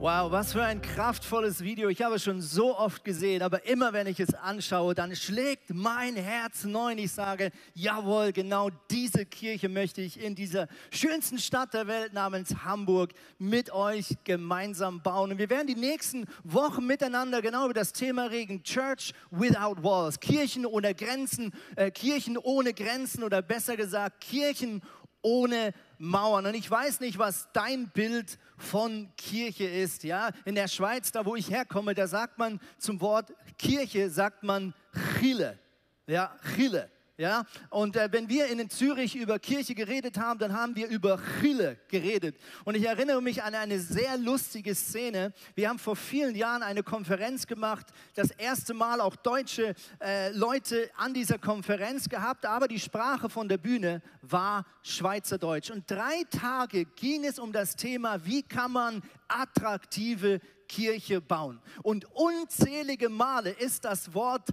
Wow, was für ein kraftvolles Video. Ich habe es schon so oft gesehen, aber immer wenn ich es anschaue, dann schlägt mein Herz neu und ich sage, jawohl, genau diese Kirche möchte ich in dieser schönsten Stadt der Welt namens Hamburg mit euch gemeinsam bauen. Und wir werden die nächsten Wochen miteinander genau über das Thema reden, Church without walls, Kirchen ohne Grenzen, äh, Kirchen ohne Grenzen oder besser gesagt, Kirchen ohne Mauern. Und ich weiß nicht, was dein Bild von Kirche ist. Ja, in der Schweiz, da wo ich herkomme, da sagt man zum Wort Kirche, sagt man Chile. Ja, Chile. Ja, und äh, wenn wir in Zürich über Kirche geredet haben, dann haben wir über Chile geredet. Und ich erinnere mich an eine sehr lustige Szene. Wir haben vor vielen Jahren eine Konferenz gemacht, das erste Mal auch deutsche äh, Leute an dieser Konferenz gehabt, aber die Sprache von der Bühne war Schweizerdeutsch. Und drei Tage ging es um das Thema, wie kann man attraktive Kirche bauen. Und unzählige Male ist das Wort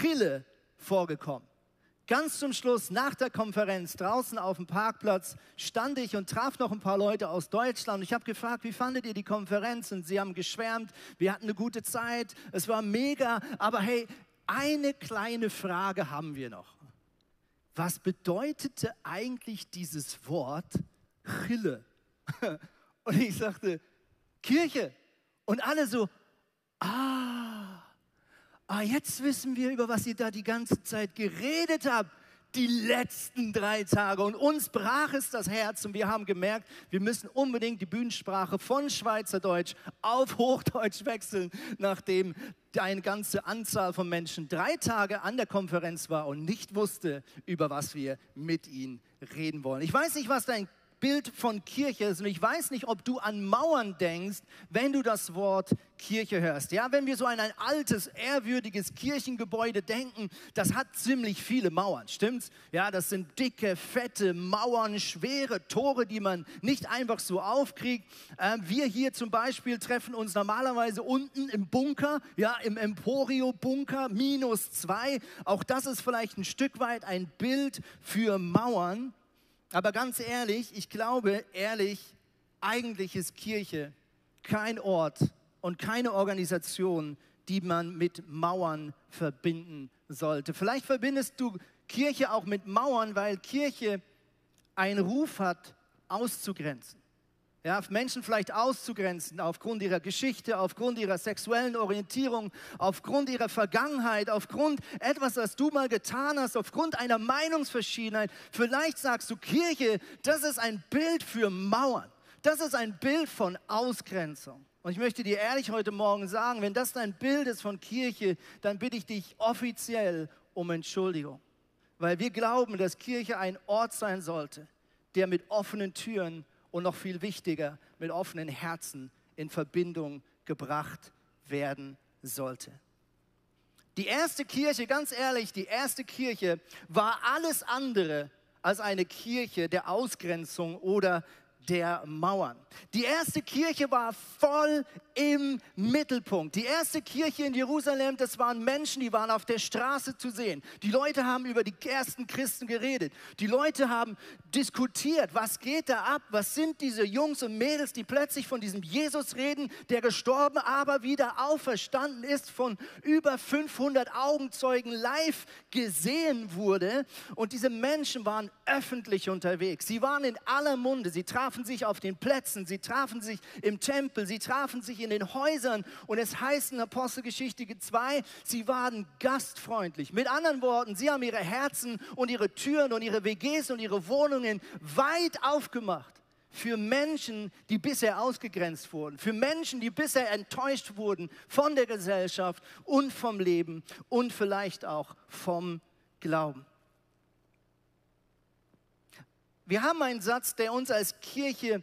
Chile vorgekommen. Ganz zum Schluss, nach der Konferenz, draußen auf dem Parkplatz, stand ich und traf noch ein paar Leute aus Deutschland. Ich habe gefragt, wie fandet ihr die Konferenz? Und sie haben geschwärmt, wir hatten eine gute Zeit, es war mega. Aber hey, eine kleine Frage haben wir noch. Was bedeutete eigentlich dieses Wort Chille? Und ich sagte, Kirche. Und alle so, ah, ah, jetzt wissen wir, über was ihr da die ganze Zeit geredet habt. Die letzten drei Tage. Und uns brach es das Herz und wir haben gemerkt, wir müssen unbedingt die Bühnensprache von Schweizerdeutsch auf Hochdeutsch wechseln, nachdem eine ganze Anzahl von Menschen drei Tage an der Konferenz war und nicht wusste, über was wir mit ihnen reden wollen. Ich weiß nicht, was dein Bild von Kirche ist. Und ich weiß nicht, ob du an Mauern denkst, wenn du das Wort Kirche hörst. Ja, wenn wir so an ein altes, ehrwürdiges Kirchengebäude denken, das hat ziemlich viele Mauern, stimmt's? Ja, das sind dicke, fette Mauern, schwere Tore, die man nicht einfach so aufkriegt. Ähm, wir hier zum Beispiel treffen uns normalerweise unten im Bunker, ja, im Emporio-Bunker, minus zwei. Auch das ist vielleicht ein Stück weit ein Bild für Mauern. Aber ganz ehrlich, ich glaube ehrlich, eigentlich ist Kirche kein Ort und keine Organisation, die man mit Mauern verbinden sollte. Vielleicht verbindest du Kirche auch mit Mauern, weil Kirche einen Ruf hat, auszugrenzen ja, Menschen vielleicht auszugrenzen aufgrund ihrer Geschichte, aufgrund ihrer sexuellen Orientierung, aufgrund ihrer Vergangenheit, aufgrund etwas, was du mal getan hast, aufgrund einer Meinungsverschiedenheit. Vielleicht sagst du, Kirche, das ist ein Bild für Mauern. Das ist ein Bild von Ausgrenzung. Und ich möchte dir ehrlich heute Morgen sagen, wenn das dein Bild ist von Kirche, dann bitte ich dich offiziell um Entschuldigung. Weil wir glauben, dass Kirche ein Ort sein sollte, der mit offenen Türen und noch viel wichtiger, mit offenen Herzen in Verbindung gebracht werden sollte. Die erste Kirche, ganz ehrlich, die erste Kirche war alles andere als eine Kirche der Ausgrenzung oder der Mauern. Die erste Kirche war voll im Mittelpunkt. Die erste Kirche in Jerusalem, das waren Menschen, die waren auf der Straße zu sehen. Die Leute haben über die ersten Christen geredet. Die Leute haben diskutiert, was geht da ab? Was sind diese Jungs und Mädels, die plötzlich von diesem Jesus reden, der gestorben, aber wieder auferstanden ist, von über 500 Augenzeugen live gesehen wurde. Und diese Menschen waren öffentlich unterwegs. Sie waren in aller Munde. Sie trafen sich auf den Plätzen. Sie trafen sich im Tempel. Sie trafen sich in in den Häusern. Und es heißt in Apostelgeschichte 2, sie waren gastfreundlich. Mit anderen Worten, sie haben ihre Herzen und ihre Türen und ihre WGs und ihre Wohnungen weit aufgemacht für Menschen, die bisher ausgegrenzt wurden, für Menschen, die bisher enttäuscht wurden von der Gesellschaft und vom Leben und vielleicht auch vom Glauben. Wir haben einen Satz, der uns als Kirche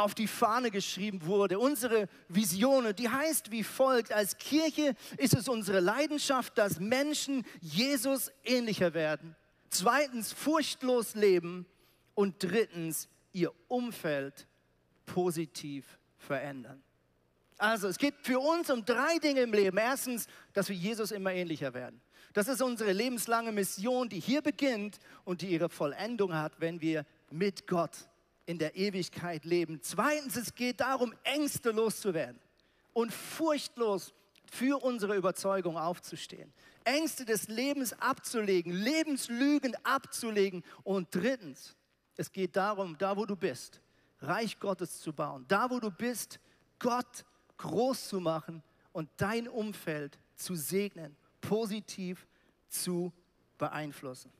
auf die Fahne geschrieben wurde. Unsere Vision, die heißt wie folgt, als Kirche ist es unsere Leidenschaft, dass Menschen Jesus ähnlicher werden. Zweitens, furchtlos leben. Und drittens, ihr Umfeld positiv verändern. Also es geht für uns um drei Dinge im Leben. Erstens, dass wir Jesus immer ähnlicher werden. Das ist unsere lebenslange Mission, die hier beginnt und die ihre Vollendung hat, wenn wir mit Gott in der Ewigkeit leben. Zweitens, es geht darum, Ängste loszuwerden und furchtlos für unsere Überzeugung aufzustehen. Ängste des Lebens abzulegen, Lebenslügen abzulegen. Und drittens, es geht darum, da wo du bist, Reich Gottes zu bauen. Da wo du bist, Gott groß zu machen und dein Umfeld zu segnen, positiv zu beeinflussen.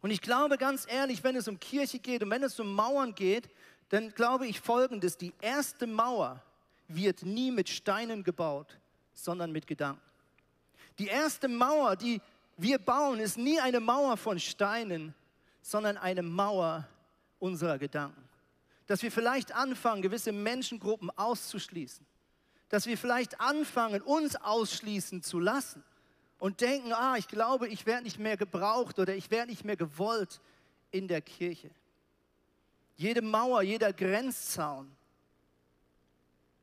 Und ich glaube ganz ehrlich, wenn es um Kirche geht und wenn es um Mauern geht, dann glaube ich Folgendes, die erste Mauer wird nie mit Steinen gebaut, sondern mit Gedanken. Die erste Mauer, die wir bauen, ist nie eine Mauer von Steinen, sondern eine Mauer unserer Gedanken. Dass wir vielleicht anfangen, gewisse Menschengruppen auszuschließen. Dass wir vielleicht anfangen, uns ausschließen zu lassen und denken, ah, ich glaube, ich werde nicht mehr gebraucht oder ich werde nicht mehr gewollt in der Kirche. Jede Mauer, jeder Grenzzaun,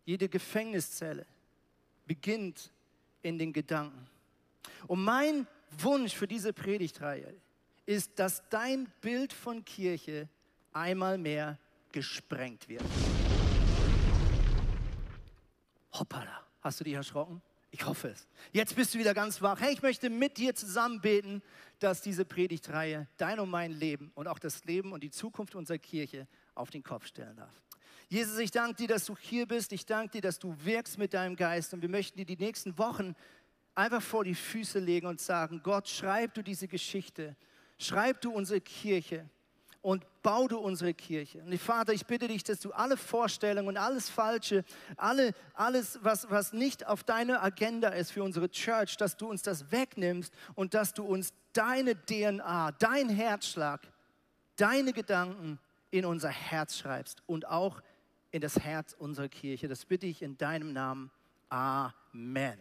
jede Gefängniszelle beginnt in den Gedanken. Und mein Wunsch für diese Predigtreihe ist, dass dein Bild von Kirche einmal mehr gesprengt wird. Hoppala, hast du dich erschrocken? Ich hoffe es. Jetzt bist du wieder ganz wach. Hey, ich möchte mit dir zusammen beten, dass diese Predigtreihe dein und mein Leben und auch das Leben und die Zukunft unserer Kirche auf den Kopf stellen darf. Jesus, ich danke dir, dass du hier bist. Ich danke dir, dass du wirkst mit deinem Geist. Und wir möchten dir die nächsten Wochen einfach vor die Füße legen und sagen, Gott, schreib du diese Geschichte. Schreib du unsere Kirche und bau du unsere Kirche. Und Vater, ich bitte dich, dass du alle Vorstellungen und alles Falsche, alle, alles, was, was nicht auf deiner Agenda ist für unsere Church, dass du uns das wegnimmst und dass du uns deine DNA, dein Herzschlag, deine Gedanken in unser Herz schreibst und auch in das Herz unserer Kirche. Das bitte ich in deinem Namen. Amen.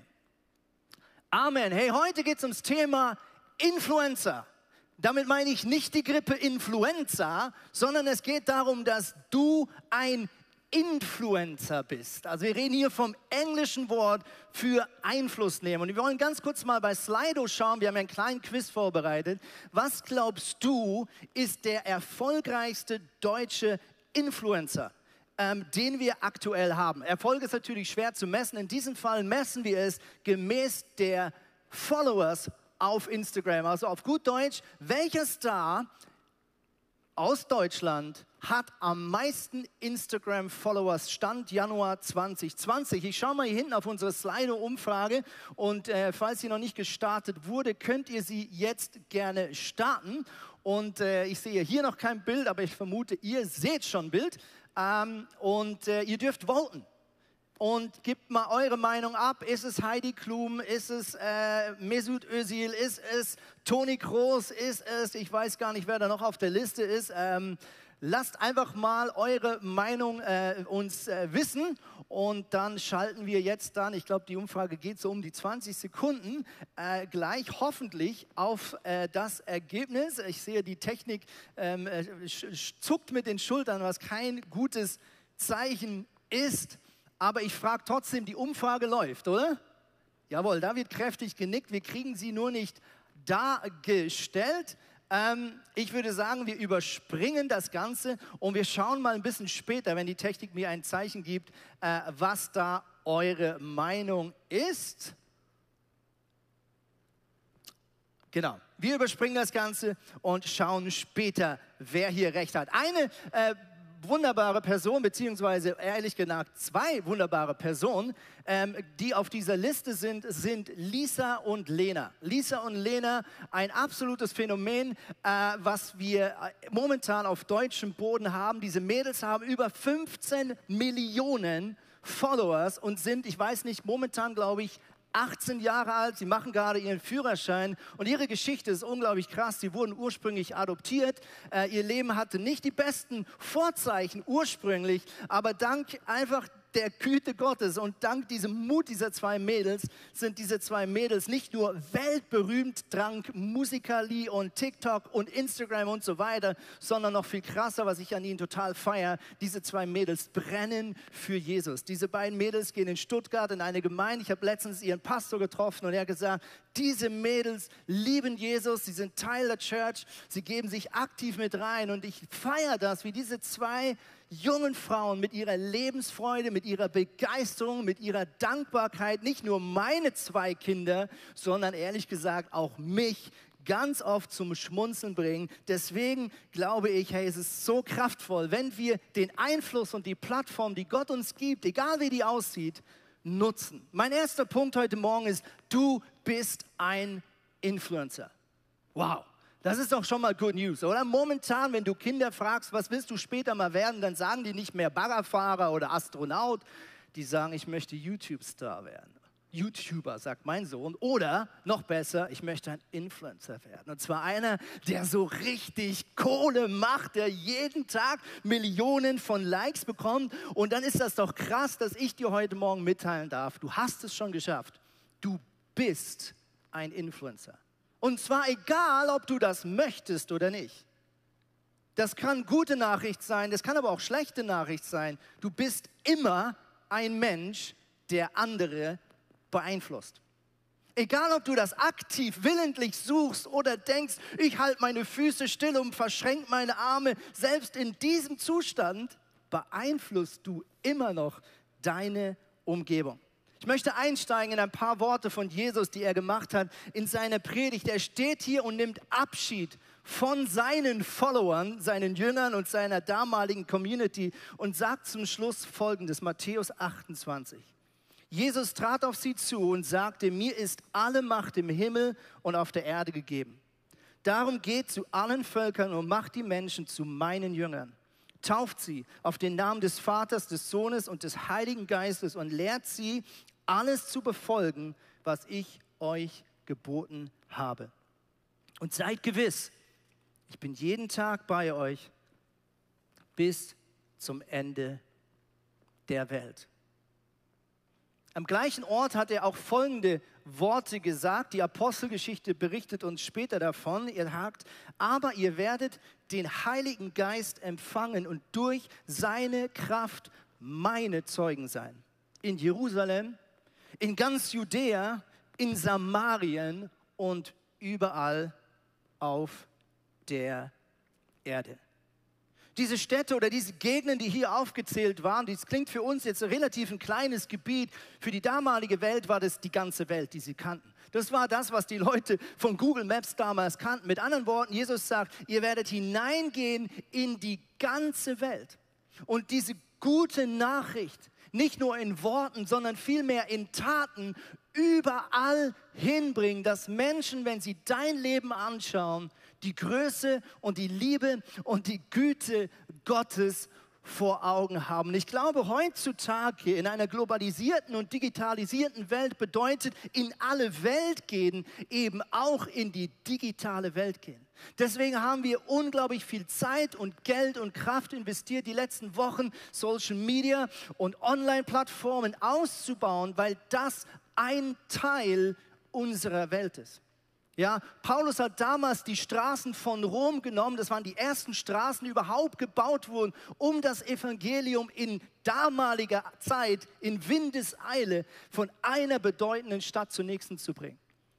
Amen. Hey, heute geht es ums Thema Influencer. Damit meine ich nicht die Grippe Influenza, sondern es geht darum, dass du ein Influencer bist. Also wir reden hier vom englischen Wort für Einfluss nehmen. Und wir wollen ganz kurz mal bei Slido schauen. Wir haben einen kleinen Quiz vorbereitet. Was glaubst du, ist der erfolgreichste deutsche Influencer? Ähm, den wir aktuell haben. Erfolg ist natürlich schwer zu messen. In diesem Fall messen wir es gemäß der Followers auf Instagram. Also auf gut Deutsch, welcher Star aus Deutschland hat am meisten Instagram-Followers Stand Januar 2020. Ich schaue mal hier hinten auf unsere Slido-Umfrage und äh, falls sie noch nicht gestartet wurde, könnt ihr sie jetzt gerne starten. Und äh, ich sehe hier noch kein Bild, aber ich vermute, ihr seht schon Bild. Ähm, und äh, ihr dürft voten und gebt mal eure Meinung ab. Ist es Heidi Klum? Ist es äh, Mesut Özil? Ist es Toni Kroos? Ist es, ich weiß gar nicht, wer da noch auf der Liste ist. Ähm, lasst einfach mal eure Meinung äh, uns äh, wissen und dann schalten wir jetzt dann, ich glaube, die Umfrage geht so um die 20 Sekunden, äh, gleich hoffentlich auf äh, das Ergebnis. Ich sehe, die Technik ähm, äh, zuckt mit den Schultern, was kein gutes Zeichen ist. Aber ich frage trotzdem, die Umfrage läuft, oder? Jawohl, da wird kräftig genickt. Wir kriegen sie nur nicht dargestellt. Ähm, ich würde sagen, wir überspringen das Ganze und wir schauen mal ein bisschen später, wenn die Technik mir ein Zeichen gibt, äh, was da eure Meinung ist. Genau. Wir überspringen das Ganze und schauen später, wer hier recht hat. Eine äh, wunderbare Person, beziehungsweise ehrlich gesagt zwei wunderbare Personen, ähm, die auf dieser Liste sind, sind Lisa und Lena. Lisa und Lena, ein absolutes Phänomen, äh, was wir äh, momentan auf deutschem Boden haben. Diese Mädels haben über 15 Millionen Followers und sind, ich weiß nicht, momentan glaube ich 18 Jahre alt, sie machen gerade ihren Führerschein und ihre Geschichte ist unglaublich krass. Sie wurden ursprünglich adoptiert. Äh, ihr Leben hatte nicht die besten Vorzeichen ursprünglich, aber dank einfach der Güte Gottes und dank diesem Mut dieser zwei Mädels sind diese zwei Mädels nicht nur weltberühmt dank Musikali und TikTok und Instagram und so weiter, sondern noch viel krasser, was ich an ihnen total feiere, diese zwei Mädels brennen für Jesus. Diese beiden Mädels gehen in Stuttgart in eine Gemeinde. Ich habe letztens ihren Pastor getroffen und er hat gesagt, Diese Mädels lieben Jesus, sie sind Teil der Church, sie geben sich aktiv mit rein und ich feiere das, wie diese zwei jungen Frauen mit ihrer Lebensfreude, mit ihrer Begeisterung, mit ihrer Dankbarkeit nicht nur meine zwei Kinder, sondern ehrlich gesagt auch mich ganz oft zum Schmunzeln bringen. Deswegen glaube ich, hey, es ist so kraftvoll, wenn wir den Einfluss und die Plattform, die Gott uns gibt, egal wie die aussieht, nutzen. Mein erster Punkt heute Morgen ist, du bist ein Influencer. Wow. Das ist doch schon mal Good News, oder? Momentan, wenn du Kinder fragst, was willst du später mal werden, dann sagen die nicht mehr Baggerfahrer oder Astronaut, die sagen, ich möchte YouTube-Star werden. YouTuber, sagt mein Sohn. Oder noch besser, ich möchte ein Influencer werden. Und zwar einer, der so richtig Kohle macht, der jeden Tag Millionen von Likes bekommt. Und dann ist das doch krass, dass ich dir heute Morgen mitteilen darf, du hast es schon geschafft. Du bist ein Influencer. Und zwar egal, ob du das möchtest oder nicht. Das kann gute Nachricht sein, das kann aber auch schlechte Nachricht sein. Du bist immer ein Mensch, der andere beeinflusst. Egal, ob du das aktiv, willentlich suchst oder denkst, ich halte meine Füße still und verschränke meine Arme, selbst in diesem Zustand beeinflusst du immer noch deine Umgebung. Ich möchte einsteigen in ein paar Worte von Jesus, die er gemacht hat in seiner Predigt. Er steht hier und nimmt Abschied von seinen Followern, seinen Jüngern und seiner damaligen Community und sagt zum Schluss folgendes, Matthäus 28. Jesus trat auf sie zu und sagte, mir ist alle Macht im Himmel und auf der Erde gegeben. Darum geht zu allen Völkern und macht die Menschen zu meinen Jüngern. Tauft sie auf den Namen des Vaters, des Sohnes und des Heiligen Geistes und lehrt sie, alles zu befolgen, was ich euch geboten habe. Und seid gewiss, ich bin jeden Tag bei euch bis zum Ende der Welt. Am gleichen Ort hat er auch folgende Worte gesagt. Die Apostelgeschichte berichtet uns später davon. Er sagt, aber ihr werdet den Heiligen Geist empfangen und durch seine Kraft meine Zeugen sein. In Jerusalem, in ganz Judäa, in Samarien und überall auf der Erde diese Städte oder diese Gegenden, die hier aufgezählt waren, das klingt für uns jetzt relativ ein kleines Gebiet. Für die damalige Welt war das die ganze Welt, die sie kannten. Das war das, was die Leute von Google Maps damals kannten. Mit anderen Worten, Jesus sagt, ihr werdet hineingehen in die ganze Welt. Und diese gute Nachricht, nicht nur in Worten, sondern vielmehr in Taten, überall hinbringen, dass Menschen, wenn sie dein Leben anschauen, die Größe und die Liebe und die Güte Gottes vor Augen haben. Ich glaube, heutzutage in einer globalisierten und digitalisierten Welt bedeutet in alle Welt gehen, eben auch in die digitale Welt gehen. Deswegen haben wir unglaublich viel Zeit und Geld und Kraft investiert, die letzten Wochen Social Media und Online-Plattformen auszubauen, weil das ein Teil unserer Welt ist. Ja, Paulus hat damals die Straßen von Rom genommen. Das waren die ersten Straßen, die überhaupt gebaut wurden, um das Evangelium in damaliger Zeit, in Windeseile, von einer bedeutenden Stadt zur nächsten zu bringen.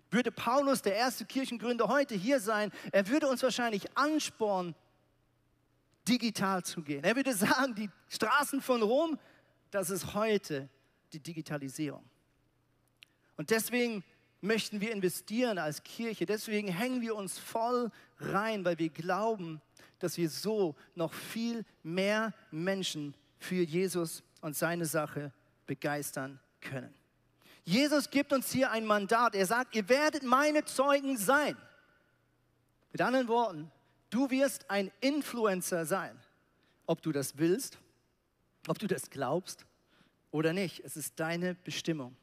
Würde Paulus, der erste Kirchengründer, heute hier sein, er würde uns wahrscheinlich anspornen, digital zu gehen. Er würde sagen, die Straßen von Rom, das ist heute die Digitalisierung. Und deswegen möchten wir investieren als Kirche. Deswegen hängen wir uns voll rein, weil wir glauben, dass wir so noch viel mehr Menschen für Jesus und seine Sache begeistern können. Jesus gibt uns hier ein Mandat. Er sagt, ihr werdet meine Zeugen sein. Mit anderen Worten, du wirst ein Influencer sein. Ob du das willst, ob du das glaubst oder nicht, es ist deine Bestimmung.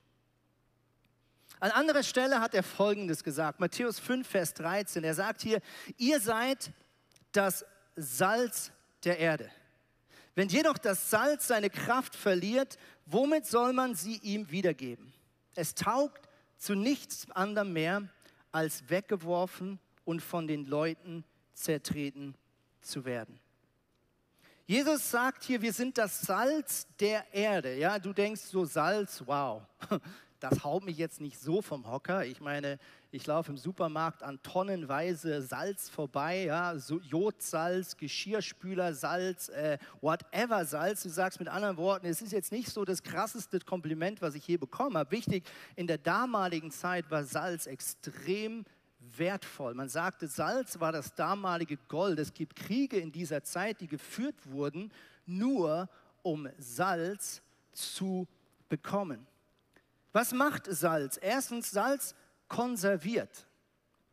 An anderer Stelle hat er Folgendes gesagt, Matthäus 5, Vers 13. Er sagt hier, ihr seid das Salz der Erde. Wenn jedoch das Salz seine Kraft verliert, womit soll man sie ihm wiedergeben? Es taugt zu nichts anderem mehr, als weggeworfen und von den Leuten zertreten zu werden. Jesus sagt hier, wir sind das Salz der Erde. Ja, du denkst so Salz, wow, das haut mich jetzt nicht so vom Hocker. Ich meine, Ich laufe im Supermarkt an tonnenweise Salz vorbei, ja, so Jodsalz, Geschirrspülersalz, äh, whatever Salz. Du sagst mit anderen Worten, es ist jetzt nicht so das krasseste Kompliment, was ich je bekommen habe. Wichtig, in der damaligen Zeit war Salz extrem wertvoll. Man sagte, Salz war das damalige Gold. Es gibt Kriege in dieser Zeit, die geführt wurden, nur um Salz zu bekommen. Was macht Salz? Erstens, Salz konserviert.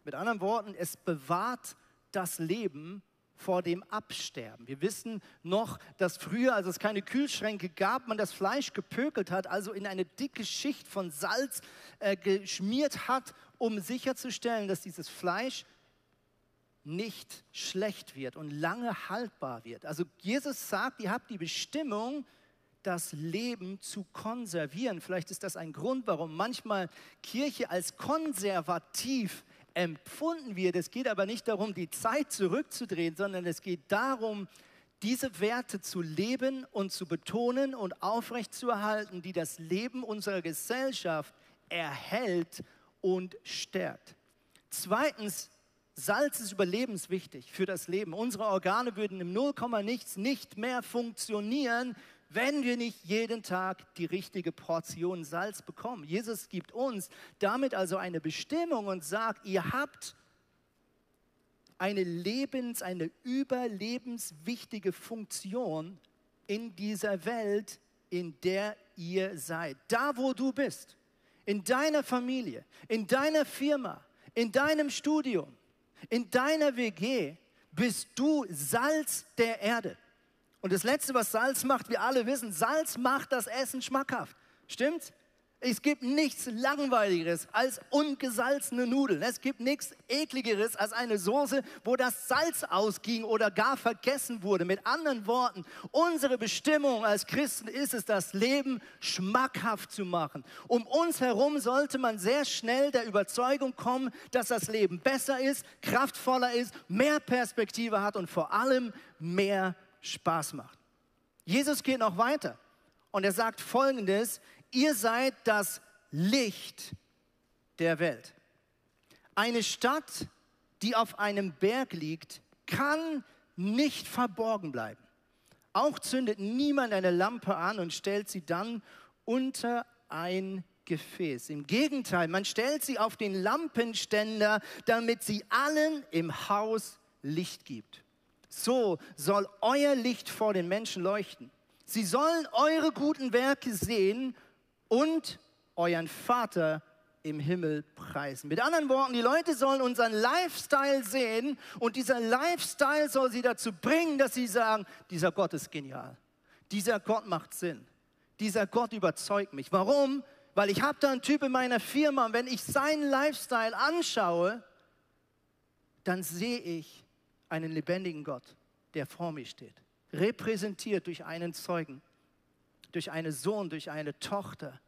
Mit anderen Worten, es bewahrt das Leben vor dem Absterben. Wir wissen noch, dass früher, als es keine Kühlschränke gab, man das Fleisch gepökelt hat, also in eine dicke Schicht von Salz äh, geschmiert hat, um sicherzustellen, dass dieses Fleisch nicht schlecht wird und lange haltbar wird. Also Jesus sagt, ihr habt die Bestimmung, das Leben zu konservieren. Vielleicht ist das ein Grund, warum manchmal Kirche als konservativ empfunden wird. Es geht aber nicht darum, die Zeit zurückzudrehen, sondern es geht darum, diese Werte zu leben und zu betonen und aufrechtzuerhalten, die das Leben unserer Gesellschaft erhält und stärkt. Zweitens, Salz ist überlebenswichtig für das Leben. Unsere Organe würden im Nullkomma nichts nicht mehr funktionieren, wenn wir nicht jeden Tag die richtige Portion Salz bekommen. Jesus gibt uns damit also eine Bestimmung und sagt, ihr habt eine lebens, eine überlebenswichtige Funktion in dieser Welt, in der ihr seid. Da, wo du bist, in deiner Familie, in deiner Firma, in deinem Studium, in deiner WG, bist du Salz der Erde. Und das Letzte, was Salz macht, wir alle wissen, Salz macht das Essen schmackhaft. Stimmt's? Es gibt nichts Langweiligeres als ungesalzene Nudeln. Es gibt nichts Ekligeres als eine Soße, wo das Salz ausging oder gar vergessen wurde. Mit anderen Worten, unsere Bestimmung als Christen ist es, das Leben schmackhaft zu machen. Um uns herum sollte man sehr schnell der Überzeugung kommen, dass das Leben besser ist, kraftvoller ist, mehr Perspektive hat und vor allem mehr Spaß macht. Jesus geht noch weiter und er sagt folgendes, ihr seid das Licht der Welt. Eine Stadt, die auf einem Berg liegt, kann nicht verborgen bleiben. Auch zündet niemand eine Lampe an und stellt sie dann unter ein Gefäß. Im Gegenteil, man stellt sie auf den Lampenständer, damit sie allen im Haus Licht gibt. So soll euer Licht vor den Menschen leuchten. Sie sollen eure guten Werke sehen und euren Vater im Himmel preisen. Mit anderen Worten, die Leute sollen unseren Lifestyle sehen und dieser Lifestyle soll sie dazu bringen, dass sie sagen, dieser Gott ist genial. Dieser Gott macht Sinn. Dieser Gott überzeugt mich. Warum? Weil ich habe da einen Typ in meiner Firma und wenn ich seinen Lifestyle anschaue, dann sehe ich, einen lebendigen Gott, der vor mir steht, repräsentiert durch einen Zeugen, durch einen Sohn, durch eine Tochter,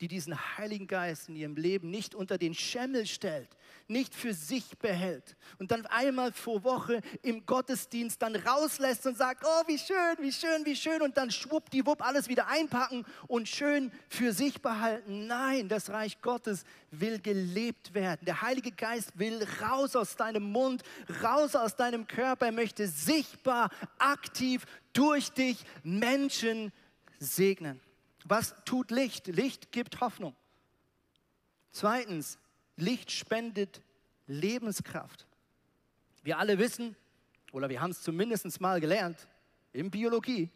die diesen Heiligen Geist in ihrem Leben nicht unter den Schemmel stellt, nicht für sich behält und dann einmal vor Woche im Gottesdienst dann rauslässt und sagt, oh, wie schön, wie schön, wie schön und dann schwuppdiwupp alles wieder einpacken und schön für sich behalten. Nein, das Reich Gottes will gelebt werden. Der Heilige Geist will raus aus deinem Mund, raus aus deinem Körper. Er möchte sichtbar, aktiv durch dich Menschen segnen. Was tut Licht? Licht gibt Hoffnung. Zweitens, Licht spendet Lebenskraft. Wir alle wissen, oder wir haben es zumindest mal gelernt, in Biologie,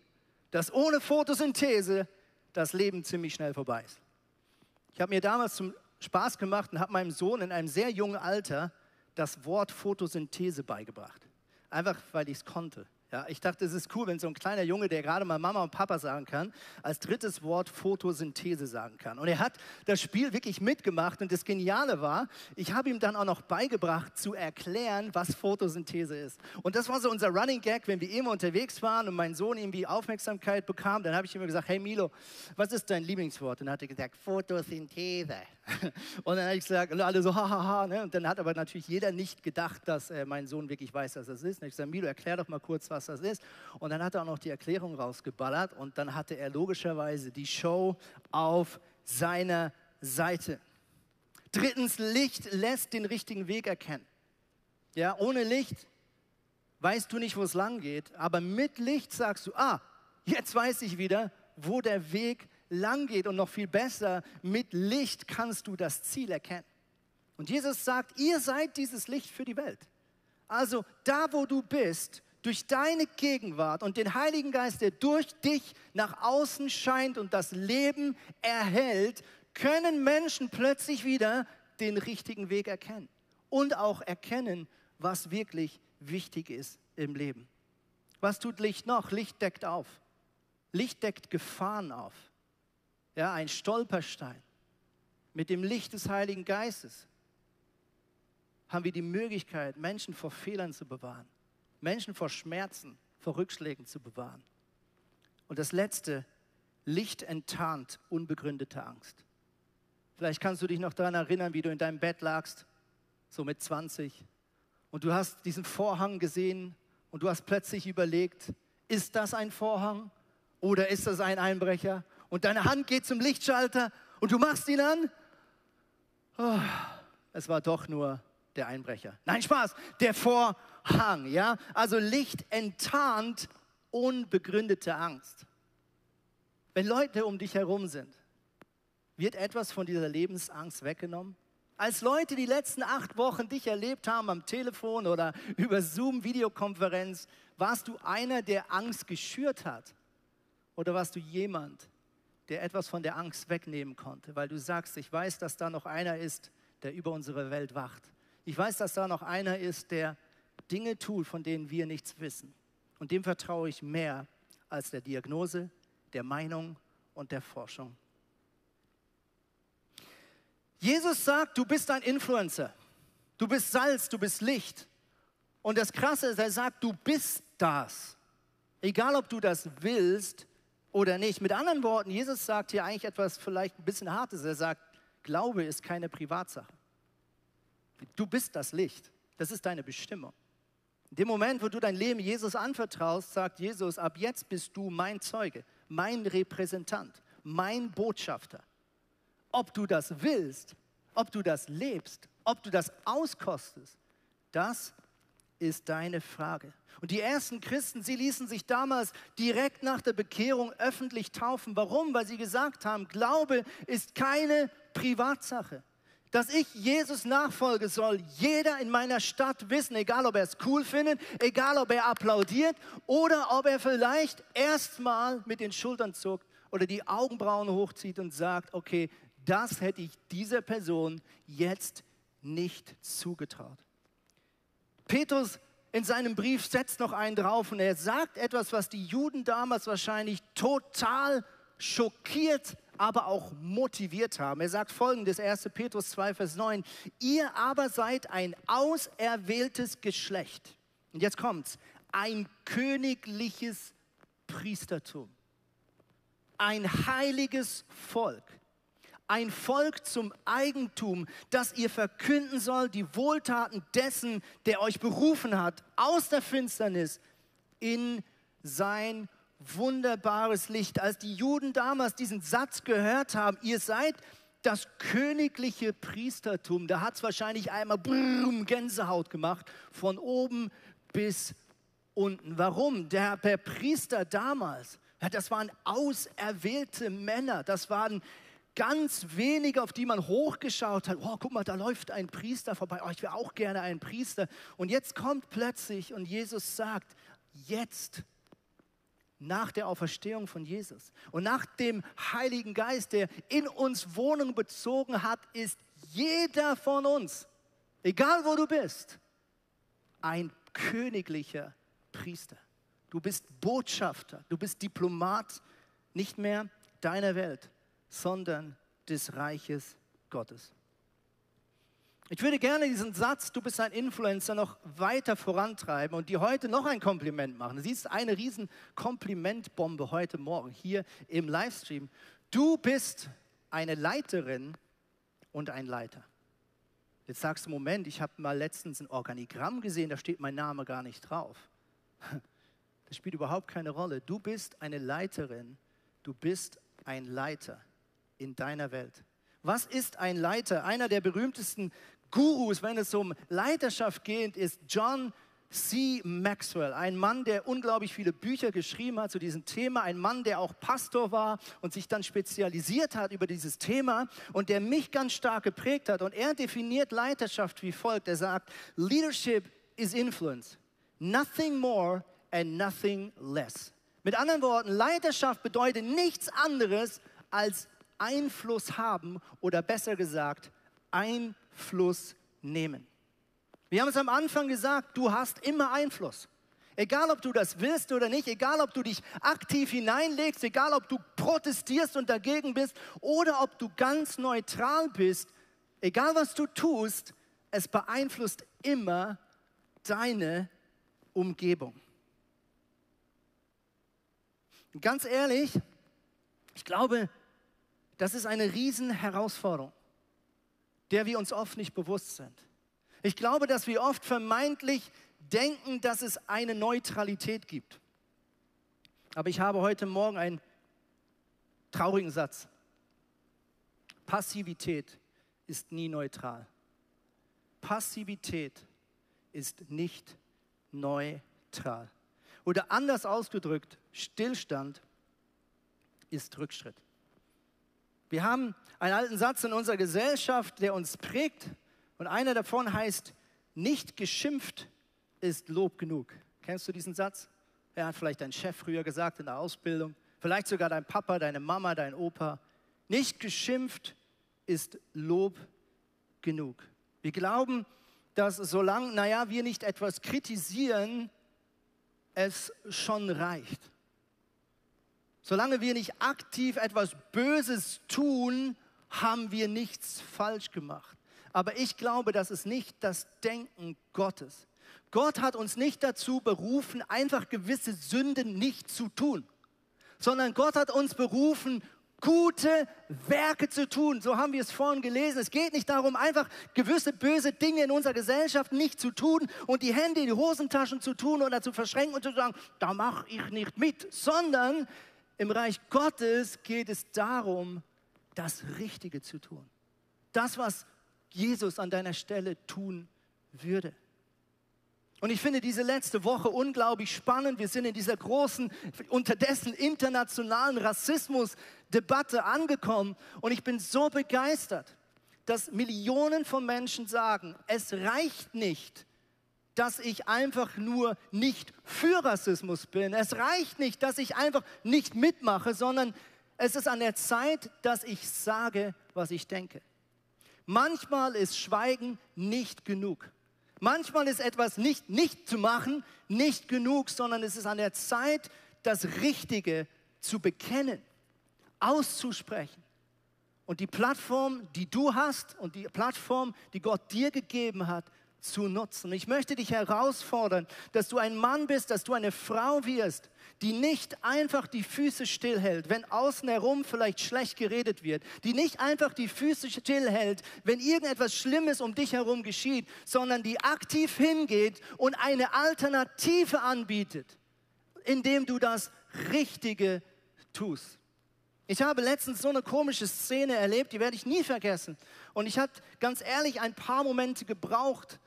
dass ohne Photosynthese das Leben ziemlich schnell vorbei ist. Ich habe mir damals zum Spaß gemacht und habe meinem Sohn in einem sehr jungen Alter das Wort Photosynthese beigebracht. Einfach weil ich es konnte. Ja, ich dachte, es ist cool, wenn so ein kleiner Junge, der gerade mal Mama und Papa sagen kann, als drittes Wort Photosynthese sagen kann. Und er hat das Spiel wirklich mitgemacht und das Geniale war, ich habe ihm dann auch noch beigebracht zu erklären, was Photosynthese ist. Und das war so unser Running Gag, wenn wir immer unterwegs waren und mein Sohn irgendwie Aufmerksamkeit bekam, dann habe ich immer gesagt, hey Milo, was ist dein Lieblingswort? Und dann hat er gesagt, Photosynthese. Und dann habe ich gesagt, und alle so, hahaha. Ne? Und dann hat aber natürlich jeder nicht gedacht, dass äh, mein Sohn wirklich weiß, was das ist. Und ich gesagt, Milo, erklär doch mal kurz, was das ist. Und dann hat er auch noch die Erklärung rausgeballert und dann hatte er logischerweise die Show auf seiner Seite. Drittens, Licht lässt den richtigen Weg erkennen. Ja, ohne Licht weißt du nicht, wo es lang geht, aber mit Licht sagst du, ah, jetzt weiß ich wieder, wo der Weg lang geht und noch viel besser, mit Licht kannst du das Ziel erkennen. Und Jesus sagt, ihr seid dieses Licht für die Welt. Also da, wo du bist, durch deine Gegenwart und den Heiligen Geist, der durch dich nach außen scheint und das Leben erhält, können Menschen plötzlich wieder den richtigen Weg erkennen und auch erkennen, was wirklich wichtig ist im Leben. Was tut Licht noch? Licht deckt auf. Licht deckt Gefahren auf. Ja, ein Stolperstein. Mit dem Licht des Heiligen Geistes haben wir die Möglichkeit, Menschen vor Fehlern zu bewahren, Menschen vor Schmerzen, vor Rückschlägen zu bewahren. Und das Letzte, Licht enttarnt unbegründete Angst. Vielleicht kannst du dich noch daran erinnern, wie du in deinem Bett lagst, so mit 20, und du hast diesen Vorhang gesehen und du hast plötzlich überlegt, ist das ein Vorhang oder ist das ein Einbrecher? Und deine Hand geht zum Lichtschalter und du machst ihn an. Oh, es war doch nur der Einbrecher. Nein, Spaß, der Vorhang, ja? Also Licht enttarnt unbegründete Angst. Wenn Leute um dich herum sind, wird etwas von dieser Lebensangst weggenommen? Als Leute die letzten acht Wochen dich erlebt haben am Telefon oder über Zoom-Videokonferenz, warst du einer, der Angst geschürt hat? Oder warst du jemand, der etwas von der Angst wegnehmen konnte, weil du sagst, ich weiß, dass da noch einer ist, der über unsere Welt wacht. Ich weiß, dass da noch einer ist, der Dinge tut, von denen wir nichts wissen. Und dem vertraue ich mehr als der Diagnose, der Meinung und der Forschung. Jesus sagt, du bist ein Influencer. Du bist Salz, du bist Licht. Und das Krasse ist, er sagt, du bist das. Egal, ob du das willst oder nicht. Mit anderen Worten, Jesus sagt hier eigentlich etwas vielleicht ein bisschen Hartes. Er sagt, Glaube ist keine Privatsache. Du bist das Licht. Das ist deine Bestimmung. In dem Moment, wo du dein Leben Jesus anvertraust, sagt Jesus, ab jetzt bist du mein Zeuge, mein Repräsentant, mein Botschafter. Ob du das willst, ob du das lebst, ob du das auskostest, das ist deine Frage. Und die ersten Christen, sie ließen sich damals direkt nach der Bekehrung öffentlich taufen. Warum? Weil sie gesagt haben, Glaube ist keine Privatsache dass ich Jesus nachfolge, soll jeder in meiner Stadt wissen, egal ob er es cool findet, egal ob er applaudiert oder ob er vielleicht erstmal mit den Schultern zuckt oder die Augenbrauen hochzieht und sagt, okay, das hätte ich dieser Person jetzt nicht zugetraut. Petrus in seinem Brief setzt noch einen drauf und er sagt etwas, was die Juden damals wahrscheinlich total schockiert aber auch motiviert haben. Er sagt folgendes, 1. Petrus 2, Vers 9, ihr aber seid ein auserwähltes Geschlecht. Und jetzt kommt's, ein königliches Priestertum, ein heiliges Volk, ein Volk zum Eigentum, das ihr verkünden soll, die Wohltaten dessen, der euch berufen hat, aus der Finsternis in sein wunderbares Licht. Als die Juden damals diesen Satz gehört haben, ihr seid das königliche Priestertum, da hat es wahrscheinlich einmal brumm, Gänsehaut gemacht, von oben bis unten. Warum? Der, der Priester damals, ja, das waren auserwählte Männer, das waren ganz wenige, auf die man hochgeschaut hat. Oh, guck mal, da läuft ein Priester vorbei. Oh, ich wäre auch gerne ein Priester. Und jetzt kommt plötzlich und Jesus sagt, jetzt nach der Auferstehung von Jesus und nach dem Heiligen Geist, der in uns Wohnung bezogen hat, ist jeder von uns, egal wo du bist, ein königlicher Priester. Du bist Botschafter, du bist Diplomat nicht mehr deiner Welt, sondern des Reiches Gottes. Ich würde gerne diesen Satz, du bist ein Influencer, noch weiter vorantreiben und dir heute noch ein Kompliment machen. Du siehst eine riesen Komplimentbombe heute Morgen hier im Livestream. Du bist eine Leiterin und ein Leiter. Jetzt sagst du, Moment, ich habe mal letztens ein Organigramm gesehen, da steht mein Name gar nicht drauf. Das spielt überhaupt keine Rolle. Du bist eine Leiterin, du bist ein Leiter in deiner Welt. Was ist ein Leiter? Einer der berühmtesten Gurus, wenn es um Leiterschaft geht, ist John C. Maxwell, ein Mann, der unglaublich viele Bücher geschrieben hat zu diesem Thema, ein Mann, der auch Pastor war und sich dann spezialisiert hat über dieses Thema und der mich ganz stark geprägt hat. Und er definiert Leiterschaft wie folgt. Er sagt, Leadership is influence, nothing more and nothing less. Mit anderen Worten, Leiterschaft bedeutet nichts anderes als Einfluss haben oder besser gesagt, Einfluss nehmen. Wir haben es am Anfang gesagt, du hast immer Einfluss. Egal, ob du das willst oder nicht, egal, ob du dich aktiv hineinlegst, egal, ob du protestierst und dagegen bist oder ob du ganz neutral bist, egal was du tust, es beeinflusst immer deine Umgebung. Ganz ehrlich, ich glaube, das ist eine Riesenherausforderung, der wir uns oft nicht bewusst sind. Ich glaube, dass wir oft vermeintlich denken, dass es eine Neutralität gibt. Aber ich habe heute Morgen einen traurigen Satz. Passivität ist nie neutral. Passivität ist nicht neutral. Oder anders ausgedrückt, Stillstand ist Rückschritt. Wir haben einen alten Satz in unserer Gesellschaft, der uns prägt. Und einer davon heißt, nicht geschimpft ist Lob genug. Kennst du diesen Satz? Er hat vielleicht dein Chef früher gesagt in der Ausbildung, vielleicht sogar dein Papa, deine Mama, dein Opa. Nicht geschimpft ist Lob genug. Wir glauben, dass solange, naja, wir nicht etwas kritisieren, es schon reicht. Solange wir nicht aktiv etwas Böses tun, haben wir nichts falsch gemacht. Aber ich glaube, das ist nicht das Denken Gottes. Gott hat uns nicht dazu berufen, einfach gewisse Sünden nicht zu tun, sondern Gott hat uns berufen, gute Werke zu tun. So haben wir es vorhin gelesen. Es geht nicht darum, einfach gewisse böse Dinge in unserer Gesellschaft nicht zu tun und die Hände in die Hosentaschen zu tun oder zu verschränken und zu sagen, da mache ich nicht mit, sondern im Reich Gottes geht es darum, das Richtige zu tun. Das, was Jesus an deiner Stelle tun würde. Und ich finde diese letzte Woche unglaublich spannend. Wir sind in dieser großen, unterdessen internationalen Rassismusdebatte angekommen. Und ich bin so begeistert, dass Millionen von Menschen sagen, es reicht nicht, dass ich einfach nur nicht für Rassismus bin. Es reicht nicht, dass ich einfach nicht mitmache, sondern es ist an der Zeit, dass ich sage, was ich denke. Manchmal ist Schweigen nicht genug. Manchmal ist etwas nicht nicht zu machen nicht genug, sondern es ist an der Zeit, das Richtige zu bekennen, auszusprechen. Und die Plattform, die du hast und die Plattform, die Gott dir gegeben hat, zu nutzen. Ich möchte dich herausfordern, dass du ein Mann bist, dass du eine Frau wirst, die nicht einfach die Füße stillhält, wenn außen herum vielleicht schlecht geredet wird, die nicht einfach die Füße stillhält, wenn irgendetwas Schlimmes um dich herum geschieht, sondern die aktiv hingeht und eine Alternative anbietet, indem du das Richtige tust. Ich habe letztens so eine komische Szene erlebt, die werde ich nie vergessen. Und ich habe ganz ehrlich ein paar Momente gebraucht,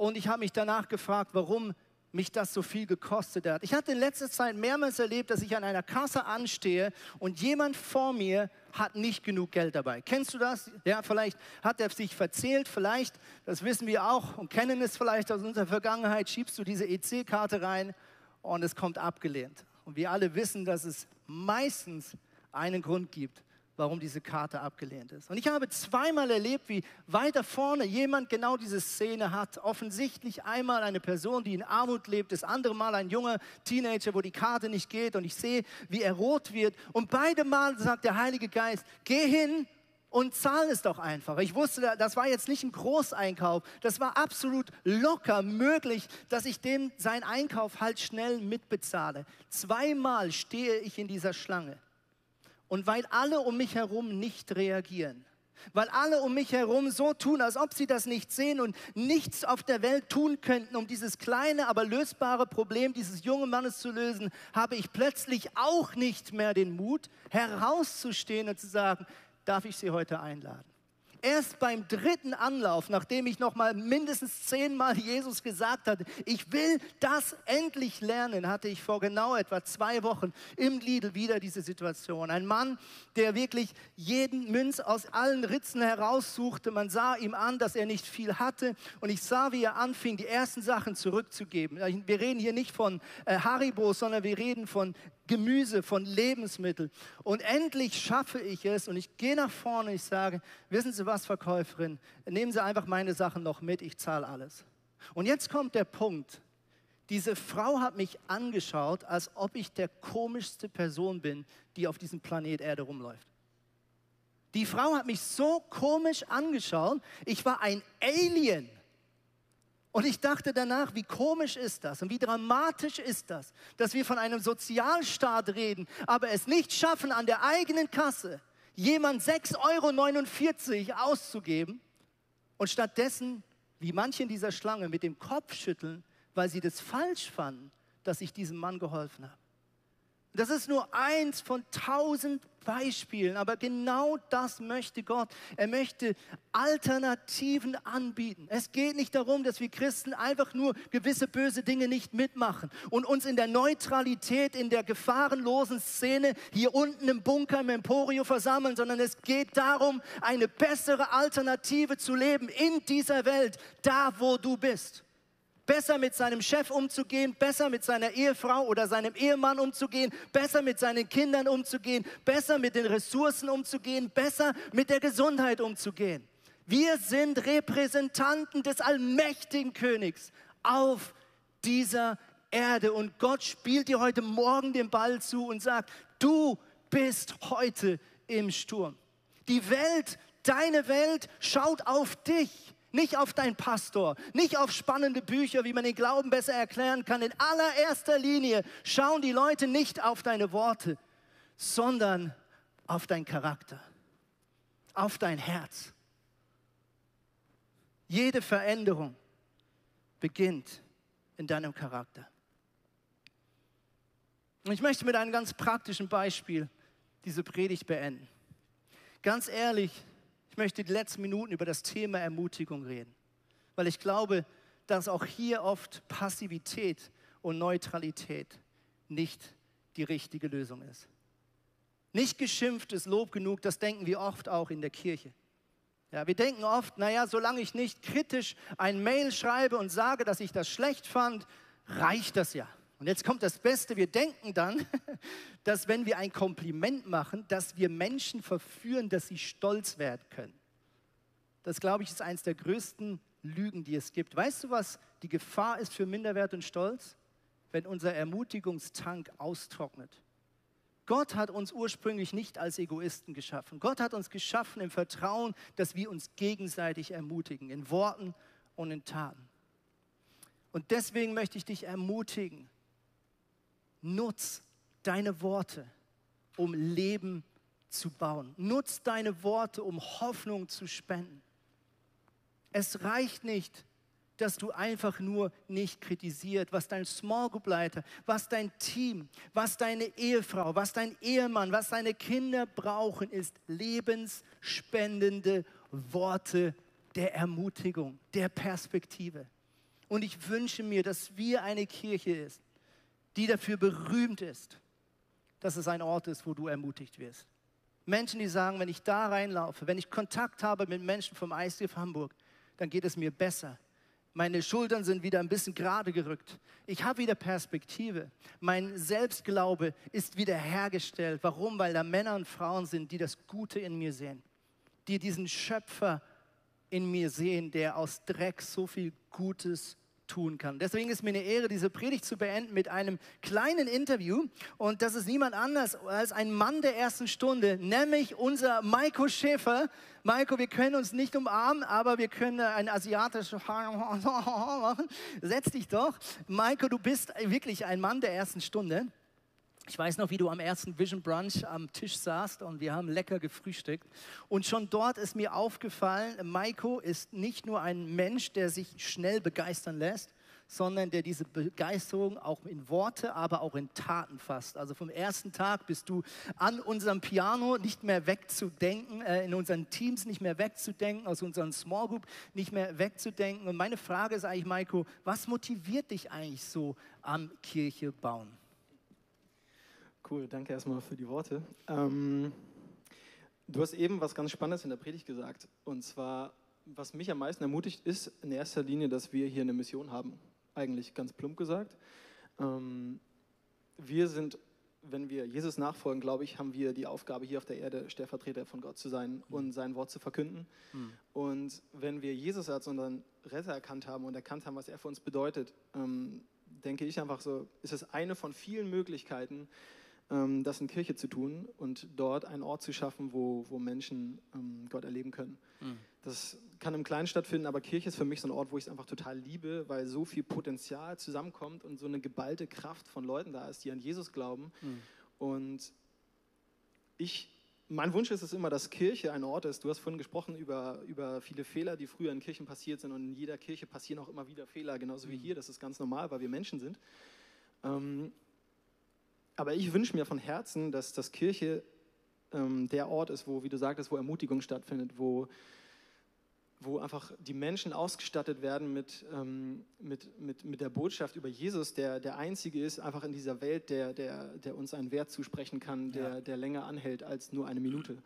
und ich habe mich danach gefragt, warum mich das so viel gekostet hat. Ich hatte in letzter Zeit mehrmals erlebt, dass ich an einer Kasse anstehe und jemand vor mir hat nicht genug Geld dabei. Kennst du das? Ja, vielleicht hat er sich verzählt, vielleicht, das wissen wir auch und kennen es vielleicht aus unserer Vergangenheit, schiebst du diese EC-Karte rein und es kommt abgelehnt. Und wir alle wissen, dass es meistens einen Grund gibt, warum diese Karte abgelehnt ist. Und ich habe zweimal erlebt, wie weiter vorne jemand genau diese Szene hat. Offensichtlich einmal eine Person, die in Armut lebt, das andere Mal ein junger Teenager, wo die Karte nicht geht. Und ich sehe, wie er rot wird. Und beide Mal sagt der Heilige Geist, geh hin und zahl es doch einfach. Ich wusste, das war jetzt nicht ein Großeinkauf. Das war absolut locker möglich, dass ich dem seinen Einkauf halt schnell mitbezahle. Zweimal stehe ich in dieser Schlange. Und weil alle um mich herum nicht reagieren, weil alle um mich herum so tun, als ob sie das nicht sehen und nichts auf der Welt tun könnten, um dieses kleine, aber lösbare Problem dieses jungen Mannes zu lösen, habe ich plötzlich auch nicht mehr den Mut, herauszustehen und zu sagen, darf ich Sie heute einladen? Erst beim dritten Anlauf, nachdem ich noch mal mindestens zehnmal Jesus gesagt hatte, ich will das endlich lernen, hatte ich vor genau etwa zwei Wochen im Lidl wieder diese Situation. Ein Mann, der wirklich jeden Münz aus allen Ritzen heraussuchte. Man sah ihm an, dass er nicht viel hatte. Und ich sah, wie er anfing, die ersten Sachen zurückzugeben. Wir reden hier nicht von äh, Haribo, sondern wir reden von Gemüse, von Lebensmitteln. Und endlich schaffe ich es und ich gehe nach vorne und ich sage, wissen Sie was, Verkäuferin, nehmen Sie einfach meine Sachen noch mit, ich zahle alles. Und jetzt kommt der Punkt. Diese Frau hat mich angeschaut, als ob ich der komischste Person bin, die auf diesem Planet Erde rumläuft. Die Frau hat mich so komisch angeschaut, ich war ein Alien. Und ich dachte danach, wie komisch ist das und wie dramatisch ist das, dass wir von einem Sozialstaat reden, aber es nicht schaffen, an der eigenen Kasse jemand 6,49 Euro auszugeben und stattdessen, wie manche in dieser Schlange, mit dem Kopf schütteln, weil sie das falsch fanden, dass ich diesem Mann geholfen habe. Das ist nur eins von tausend Beispielen, aber genau das möchte Gott. Er möchte Alternativen anbieten. Es geht nicht darum, dass wir Christen einfach nur gewisse böse Dinge nicht mitmachen und uns in der Neutralität, in der gefahrenlosen Szene hier unten im Bunker, im Emporio versammeln, sondern es geht darum, eine bessere Alternative zu leben in dieser Welt, da wo du bist besser mit seinem Chef umzugehen, besser mit seiner Ehefrau oder seinem Ehemann umzugehen, besser mit seinen Kindern umzugehen, besser mit den Ressourcen umzugehen, besser mit der Gesundheit umzugehen. Wir sind Repräsentanten des allmächtigen Königs auf dieser Erde und Gott spielt dir heute Morgen den Ball zu und sagt, du bist heute im Sturm. Die Welt, deine Welt schaut auf dich nicht auf deinen Pastor, nicht auf spannende Bücher, wie man den Glauben besser erklären kann. In allererster Linie schauen die Leute nicht auf deine Worte, sondern auf deinen Charakter, auf dein Herz. Jede Veränderung beginnt in deinem Charakter. Und ich möchte mit einem ganz praktischen Beispiel diese Predigt beenden. Ganz ehrlich, ich möchte die letzten Minuten über das Thema Ermutigung reden, weil ich glaube, dass auch hier oft Passivität und Neutralität nicht die richtige Lösung ist. Nicht geschimpft ist Lob genug, das denken wir oft auch in der Kirche. Ja, wir denken oft, naja, solange ich nicht kritisch ein Mail schreibe und sage, dass ich das schlecht fand, reicht das ja. Und jetzt kommt das Beste, wir denken dann, dass wenn wir ein Kompliment machen, dass wir Menschen verführen, dass sie stolz werden können. Das, glaube ich, ist eines der größten Lügen, die es gibt. Weißt du, was die Gefahr ist für Minderwert und Stolz? Wenn unser Ermutigungstank austrocknet. Gott hat uns ursprünglich nicht als Egoisten geschaffen. Gott hat uns geschaffen im Vertrauen, dass wir uns gegenseitig ermutigen, in Worten und in Taten. Und deswegen möchte ich dich ermutigen, Nutz deine Worte, um Leben zu bauen. Nutz deine Worte, um Hoffnung zu spenden. Es reicht nicht, dass du einfach nur nicht kritisiert, was dein Small Group Leiter, was dein Team, was deine Ehefrau, was dein Ehemann, was deine Kinder brauchen, ist lebensspendende Worte der Ermutigung, der Perspektive. Und ich wünsche mir, dass wir eine Kirche ist, die dafür berühmt ist, dass es ein Ort ist, wo du ermutigt wirst. Menschen, die sagen, wenn ich da reinlaufe, wenn ich Kontakt habe mit Menschen vom ICF Hamburg, dann geht es mir besser. Meine Schultern sind wieder ein bisschen gerade gerückt. Ich habe wieder Perspektive. Mein Selbstglaube ist wieder hergestellt. Warum? Weil da Männer und Frauen sind, die das Gute in mir sehen. Die diesen Schöpfer in mir sehen, der aus Dreck so viel Gutes tun kann. Deswegen ist mir eine Ehre, diese Predigt zu beenden mit einem kleinen Interview. Und das ist niemand anders als ein Mann der ersten Stunde, nämlich unser Maiko Schäfer. Maiko, wir können uns nicht umarmen, aber wir können ein asiatisches machen. Setz dich doch. Maiko, du bist wirklich ein Mann der ersten Stunde. Ich weiß noch, wie du am ersten Vision Brunch am Tisch saßt und wir haben lecker gefrühstückt. Und schon dort ist mir aufgefallen, Maiko ist nicht nur ein Mensch, der sich schnell begeistern lässt, sondern der diese Begeisterung auch in Worte, aber auch in Taten fasst. Also vom ersten Tag bist du an unserem Piano nicht mehr wegzudenken, äh, in unseren Teams nicht mehr wegzudenken, aus unseren Small Group nicht mehr wegzudenken. Und meine Frage ist eigentlich, Maiko, was motiviert dich eigentlich so am Kirche bauen? Cool, danke erstmal für die Worte. Ähm, du hast eben was ganz Spannendes in der Predigt gesagt. Und zwar, was mich am meisten ermutigt, ist in erster Linie, dass wir hier eine Mission haben. Eigentlich ganz plump gesagt. Ähm, wir sind, wenn wir Jesus nachfolgen, glaube ich, haben wir die Aufgabe, hier auf der Erde Stellvertreter von Gott zu sein mhm. und sein Wort zu verkünden. Mhm. Und wenn wir Jesus als unseren Retter erkannt haben und erkannt haben, was er für uns bedeutet, ähm, denke ich einfach so, ist es eine von vielen Möglichkeiten, das in Kirche zu tun und dort einen Ort zu schaffen, wo, wo Menschen ähm, Gott erleben können. Mhm. Das kann im Kleinen stattfinden, aber Kirche ist für mich so ein Ort, wo ich es einfach total liebe, weil so viel Potenzial zusammenkommt und so eine geballte Kraft von Leuten da ist, die an Jesus glauben. Mhm. Und ich, mein Wunsch ist es immer, dass Kirche ein Ort ist. Du hast vorhin gesprochen über, über viele Fehler, die früher in Kirchen passiert sind und in jeder Kirche passieren auch immer wieder Fehler, genauso wie mhm. hier. Das ist ganz normal, weil wir Menschen sind. Ähm, aber ich wünsche mir von Herzen, dass das Kirche ähm, der Ort ist, wo, wie du sagtest, wo Ermutigung stattfindet, wo, wo einfach die Menschen ausgestattet werden mit, ähm, mit, mit, mit der Botschaft über Jesus, der der Einzige ist, einfach in dieser Welt, der, der, der uns einen Wert zusprechen kann, der, ja. der länger anhält als nur eine Minute.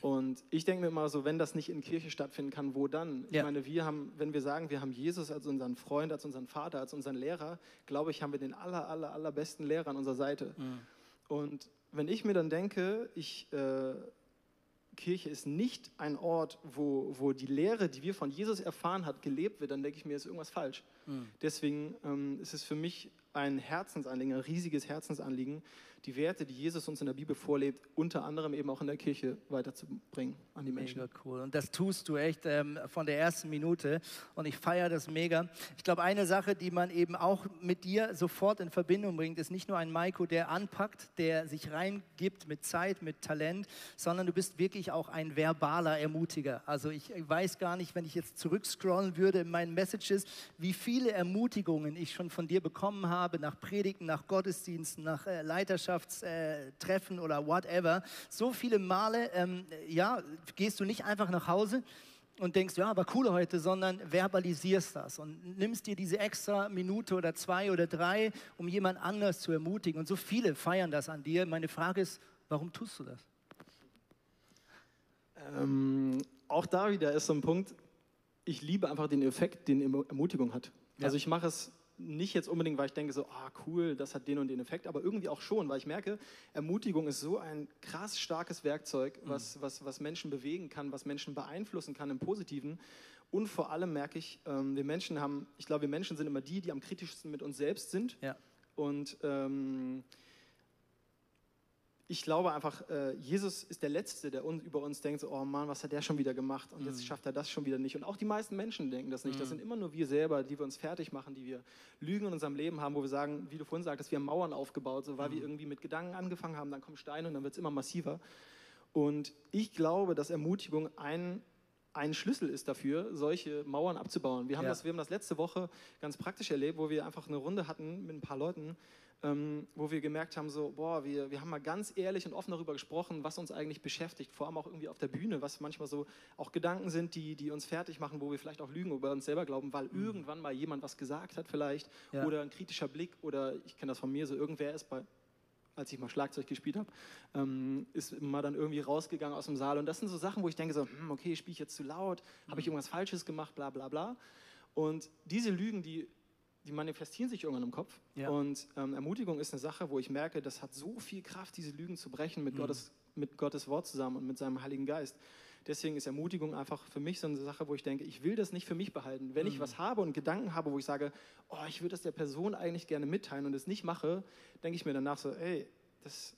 Und ich denke mir immer so, wenn das nicht in Kirche stattfinden kann, wo dann? Ja. Ich meine, wir haben, wenn wir sagen, wir haben Jesus als unseren Freund, als unseren Vater, als unseren Lehrer, glaube ich, haben wir den aller, aller, allerbesten Lehrer an unserer Seite. Mhm. Und wenn ich mir dann denke, ich... Äh, Kirche ist nicht ein Ort, wo, wo die Lehre, die wir von Jesus erfahren hat, gelebt wird, dann denke ich mir, ist irgendwas falsch. Mhm. Deswegen ähm, ist es für mich ein Herzensanliegen, ein riesiges Herzensanliegen, die Werte, die Jesus uns in der Bibel vorlebt, unter anderem eben auch in der Kirche weiterzubringen an die Menschen. Mega cool. Und das tust du echt ähm, von der ersten Minute. Und ich feiere das mega. Ich glaube, eine Sache, die man eben auch mit dir sofort in Verbindung bringt, ist nicht nur ein Maiko, der anpackt, der sich reingibt mit Zeit, mit Talent, sondern du bist wirklich auch ein verbaler Ermutiger. Also ich weiß gar nicht, wenn ich jetzt zurückscrollen würde in meinen Messages, wie viele Ermutigungen ich schon von dir bekommen habe, nach Predigten, nach Gottesdiensten, nach äh, Leiterschaft Nachbarschaftstreffen oder whatever, so viele Male, ähm, ja, gehst du nicht einfach nach Hause und denkst, ja, war cool heute, sondern verbalisierst das und nimmst dir diese extra Minute oder zwei oder drei, um jemand anders zu ermutigen. Und so viele feiern das an dir. Meine Frage ist, warum tust du das? Ähm, auch da wieder ist so ein Punkt, ich liebe einfach den Effekt, den Ermutigung hat. Ja. Also ich mache es nicht jetzt unbedingt, weil ich denke so, ah cool, das hat den und den Effekt, aber irgendwie auch schon, weil ich merke, Ermutigung ist so ein krass starkes Werkzeug, mhm. was, was, was Menschen bewegen kann, was Menschen beeinflussen kann im Positiven. Und vor allem merke ich, ähm, wir Menschen haben, ich glaube, wir Menschen sind immer die, die am kritischsten mit uns selbst sind. Ja. Und ähm, ich glaube einfach, äh, Jesus ist der Letzte, der uns, über uns denkt, so, oh Mann, was hat der schon wieder gemacht und jetzt schafft er das schon wieder nicht. Und auch die meisten Menschen denken das nicht. Das sind immer nur wir selber, die wir uns fertig machen, die wir Lügen in unserem Leben haben, wo wir sagen, wie du vorhin sagtest, wir haben Mauern aufgebaut, so, weil wir irgendwie mit Gedanken angefangen haben, dann kommen Steine und dann wird es immer massiver. Und ich glaube, dass Ermutigung ein ein Schlüssel ist dafür, solche Mauern abzubauen. Wir haben, ja. das, wir haben das letzte Woche ganz praktisch erlebt, wo wir einfach eine Runde hatten mit ein paar Leuten ähm, wo wir gemerkt haben, so, boah, wir, wir haben mal ganz ehrlich und offen darüber gesprochen, was uns eigentlich beschäftigt, vor allem auch irgendwie auf der Bühne, was manchmal so auch Gedanken sind, die, die uns fertig machen, wo wir vielleicht auch lügen über uns selber glauben, weil mhm. irgendwann mal jemand was gesagt hat vielleicht ja. oder ein kritischer Blick oder ich kenne das von mir, so irgendwer ist bei, als ich mal Schlagzeug gespielt habe, ähm, ist mal dann irgendwie rausgegangen aus dem Saal. Und das sind so Sachen, wo ich denke so, hm, okay, spiele ich jetzt zu laut, habe ich mhm. irgendwas Falsches gemacht, bla bla bla. Und diese Lügen, die die manifestieren sich irgendwann im Kopf. Ja. Und ähm, Ermutigung ist eine Sache, wo ich merke, das hat so viel Kraft, diese Lügen zu brechen mit, mhm. Gottes, mit Gottes Wort zusammen und mit seinem Heiligen Geist. Deswegen ist Ermutigung einfach für mich so eine Sache, wo ich denke, ich will das nicht für mich behalten. Wenn mhm. ich was habe und Gedanken habe, wo ich sage, oh, ich würde das der Person eigentlich gerne mitteilen und es nicht mache, denke ich mir danach so, ey, das,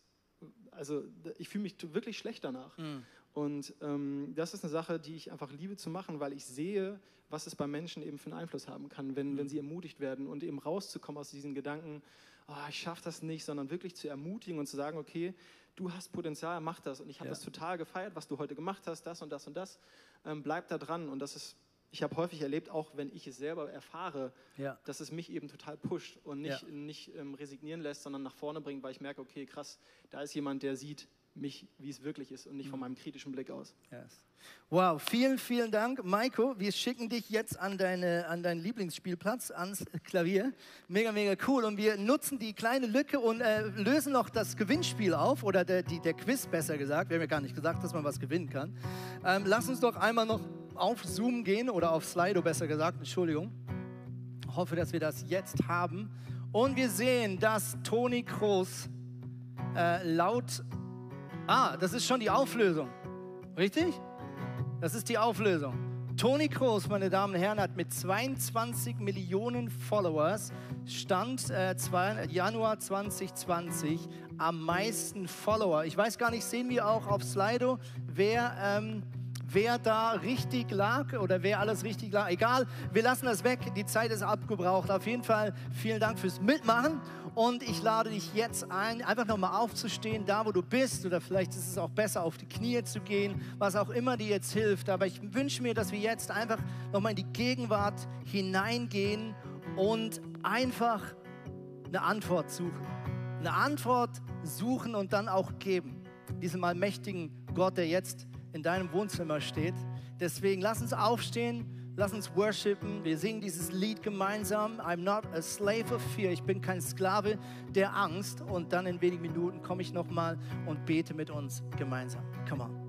also ich fühle mich wirklich schlecht danach. Mhm. Und ähm, das ist eine Sache, die ich einfach liebe zu machen, weil ich sehe, was es bei Menschen eben für einen Einfluss haben kann, wenn, mhm. wenn sie ermutigt werden und eben rauszukommen aus diesen Gedanken, oh, ich schaffe das nicht, sondern wirklich zu ermutigen und zu sagen, okay, du hast Potenzial, mach das. Und ich habe ja. das total gefeiert, was du heute gemacht hast, das und das und das. Ähm, bleib da dran. Und das ist ich habe häufig erlebt, auch wenn ich es selber erfahre, Ja. dass es mich eben total pusht und nicht, Ja. nicht ähm, resignieren lässt, sondern nach vorne bringt, weil ich merke, okay, krass, da ist jemand, der sieht mich, wie es wirklich ist und nicht von Mhm. meinem kritischen Blick aus. Yes. Wow, vielen, vielen Dank, Maiko. Wir schicken dich jetzt an, deine, an deinen Lieblingsspielplatz, ans Klavier. Mega, mega cool. Und wir nutzen die kleine Lücke und äh, lösen noch das Gewinnspiel auf oder der, die, der Quiz besser gesagt. Wir haben ja gar nicht gesagt, dass man was gewinnen kann. Ähm, lass uns doch einmal noch auf Zoom gehen oder auf Slido besser gesagt. Entschuldigung. Hoffe, dass wir das jetzt haben. Und wir sehen, dass Toni Kroos äh, laut. Ah, das ist schon die Auflösung. Richtig? Das ist die Auflösung. Toni Kroos, meine Damen und Herren, hat mit 22 Millionen Followers Stand äh, zwei, Januar 2020 am meisten Follower. Ich weiß gar nicht, sehen wir auch auf Slido, wer, ähm, wer da richtig lag oder wer alles richtig lag. Egal, wir lassen das weg. Die Zeit ist abgebraucht. Auf jeden Fall vielen Dank fürs Mitmachen. Und ich lade dich jetzt ein, einfach nochmal aufzustehen, da wo du bist. Oder vielleicht ist es auch besser, auf die Knie zu gehen, was auch immer dir jetzt hilft. Aber ich wünsche mir, dass wir jetzt einfach nochmal in die Gegenwart hineingehen und einfach eine Antwort suchen. Eine Antwort suchen und dann auch geben. Diesem allmächtigen Gott, der jetzt in deinem Wohnzimmer steht. Deswegen lass uns aufstehen, lass uns worshipen. Wir singen dieses Lied gemeinsam. I'm not a slave of fear. Ich bin kein Sklave der Angst. Und dann in wenigen Minuten komme ich nochmal und bete mit uns gemeinsam. Come on.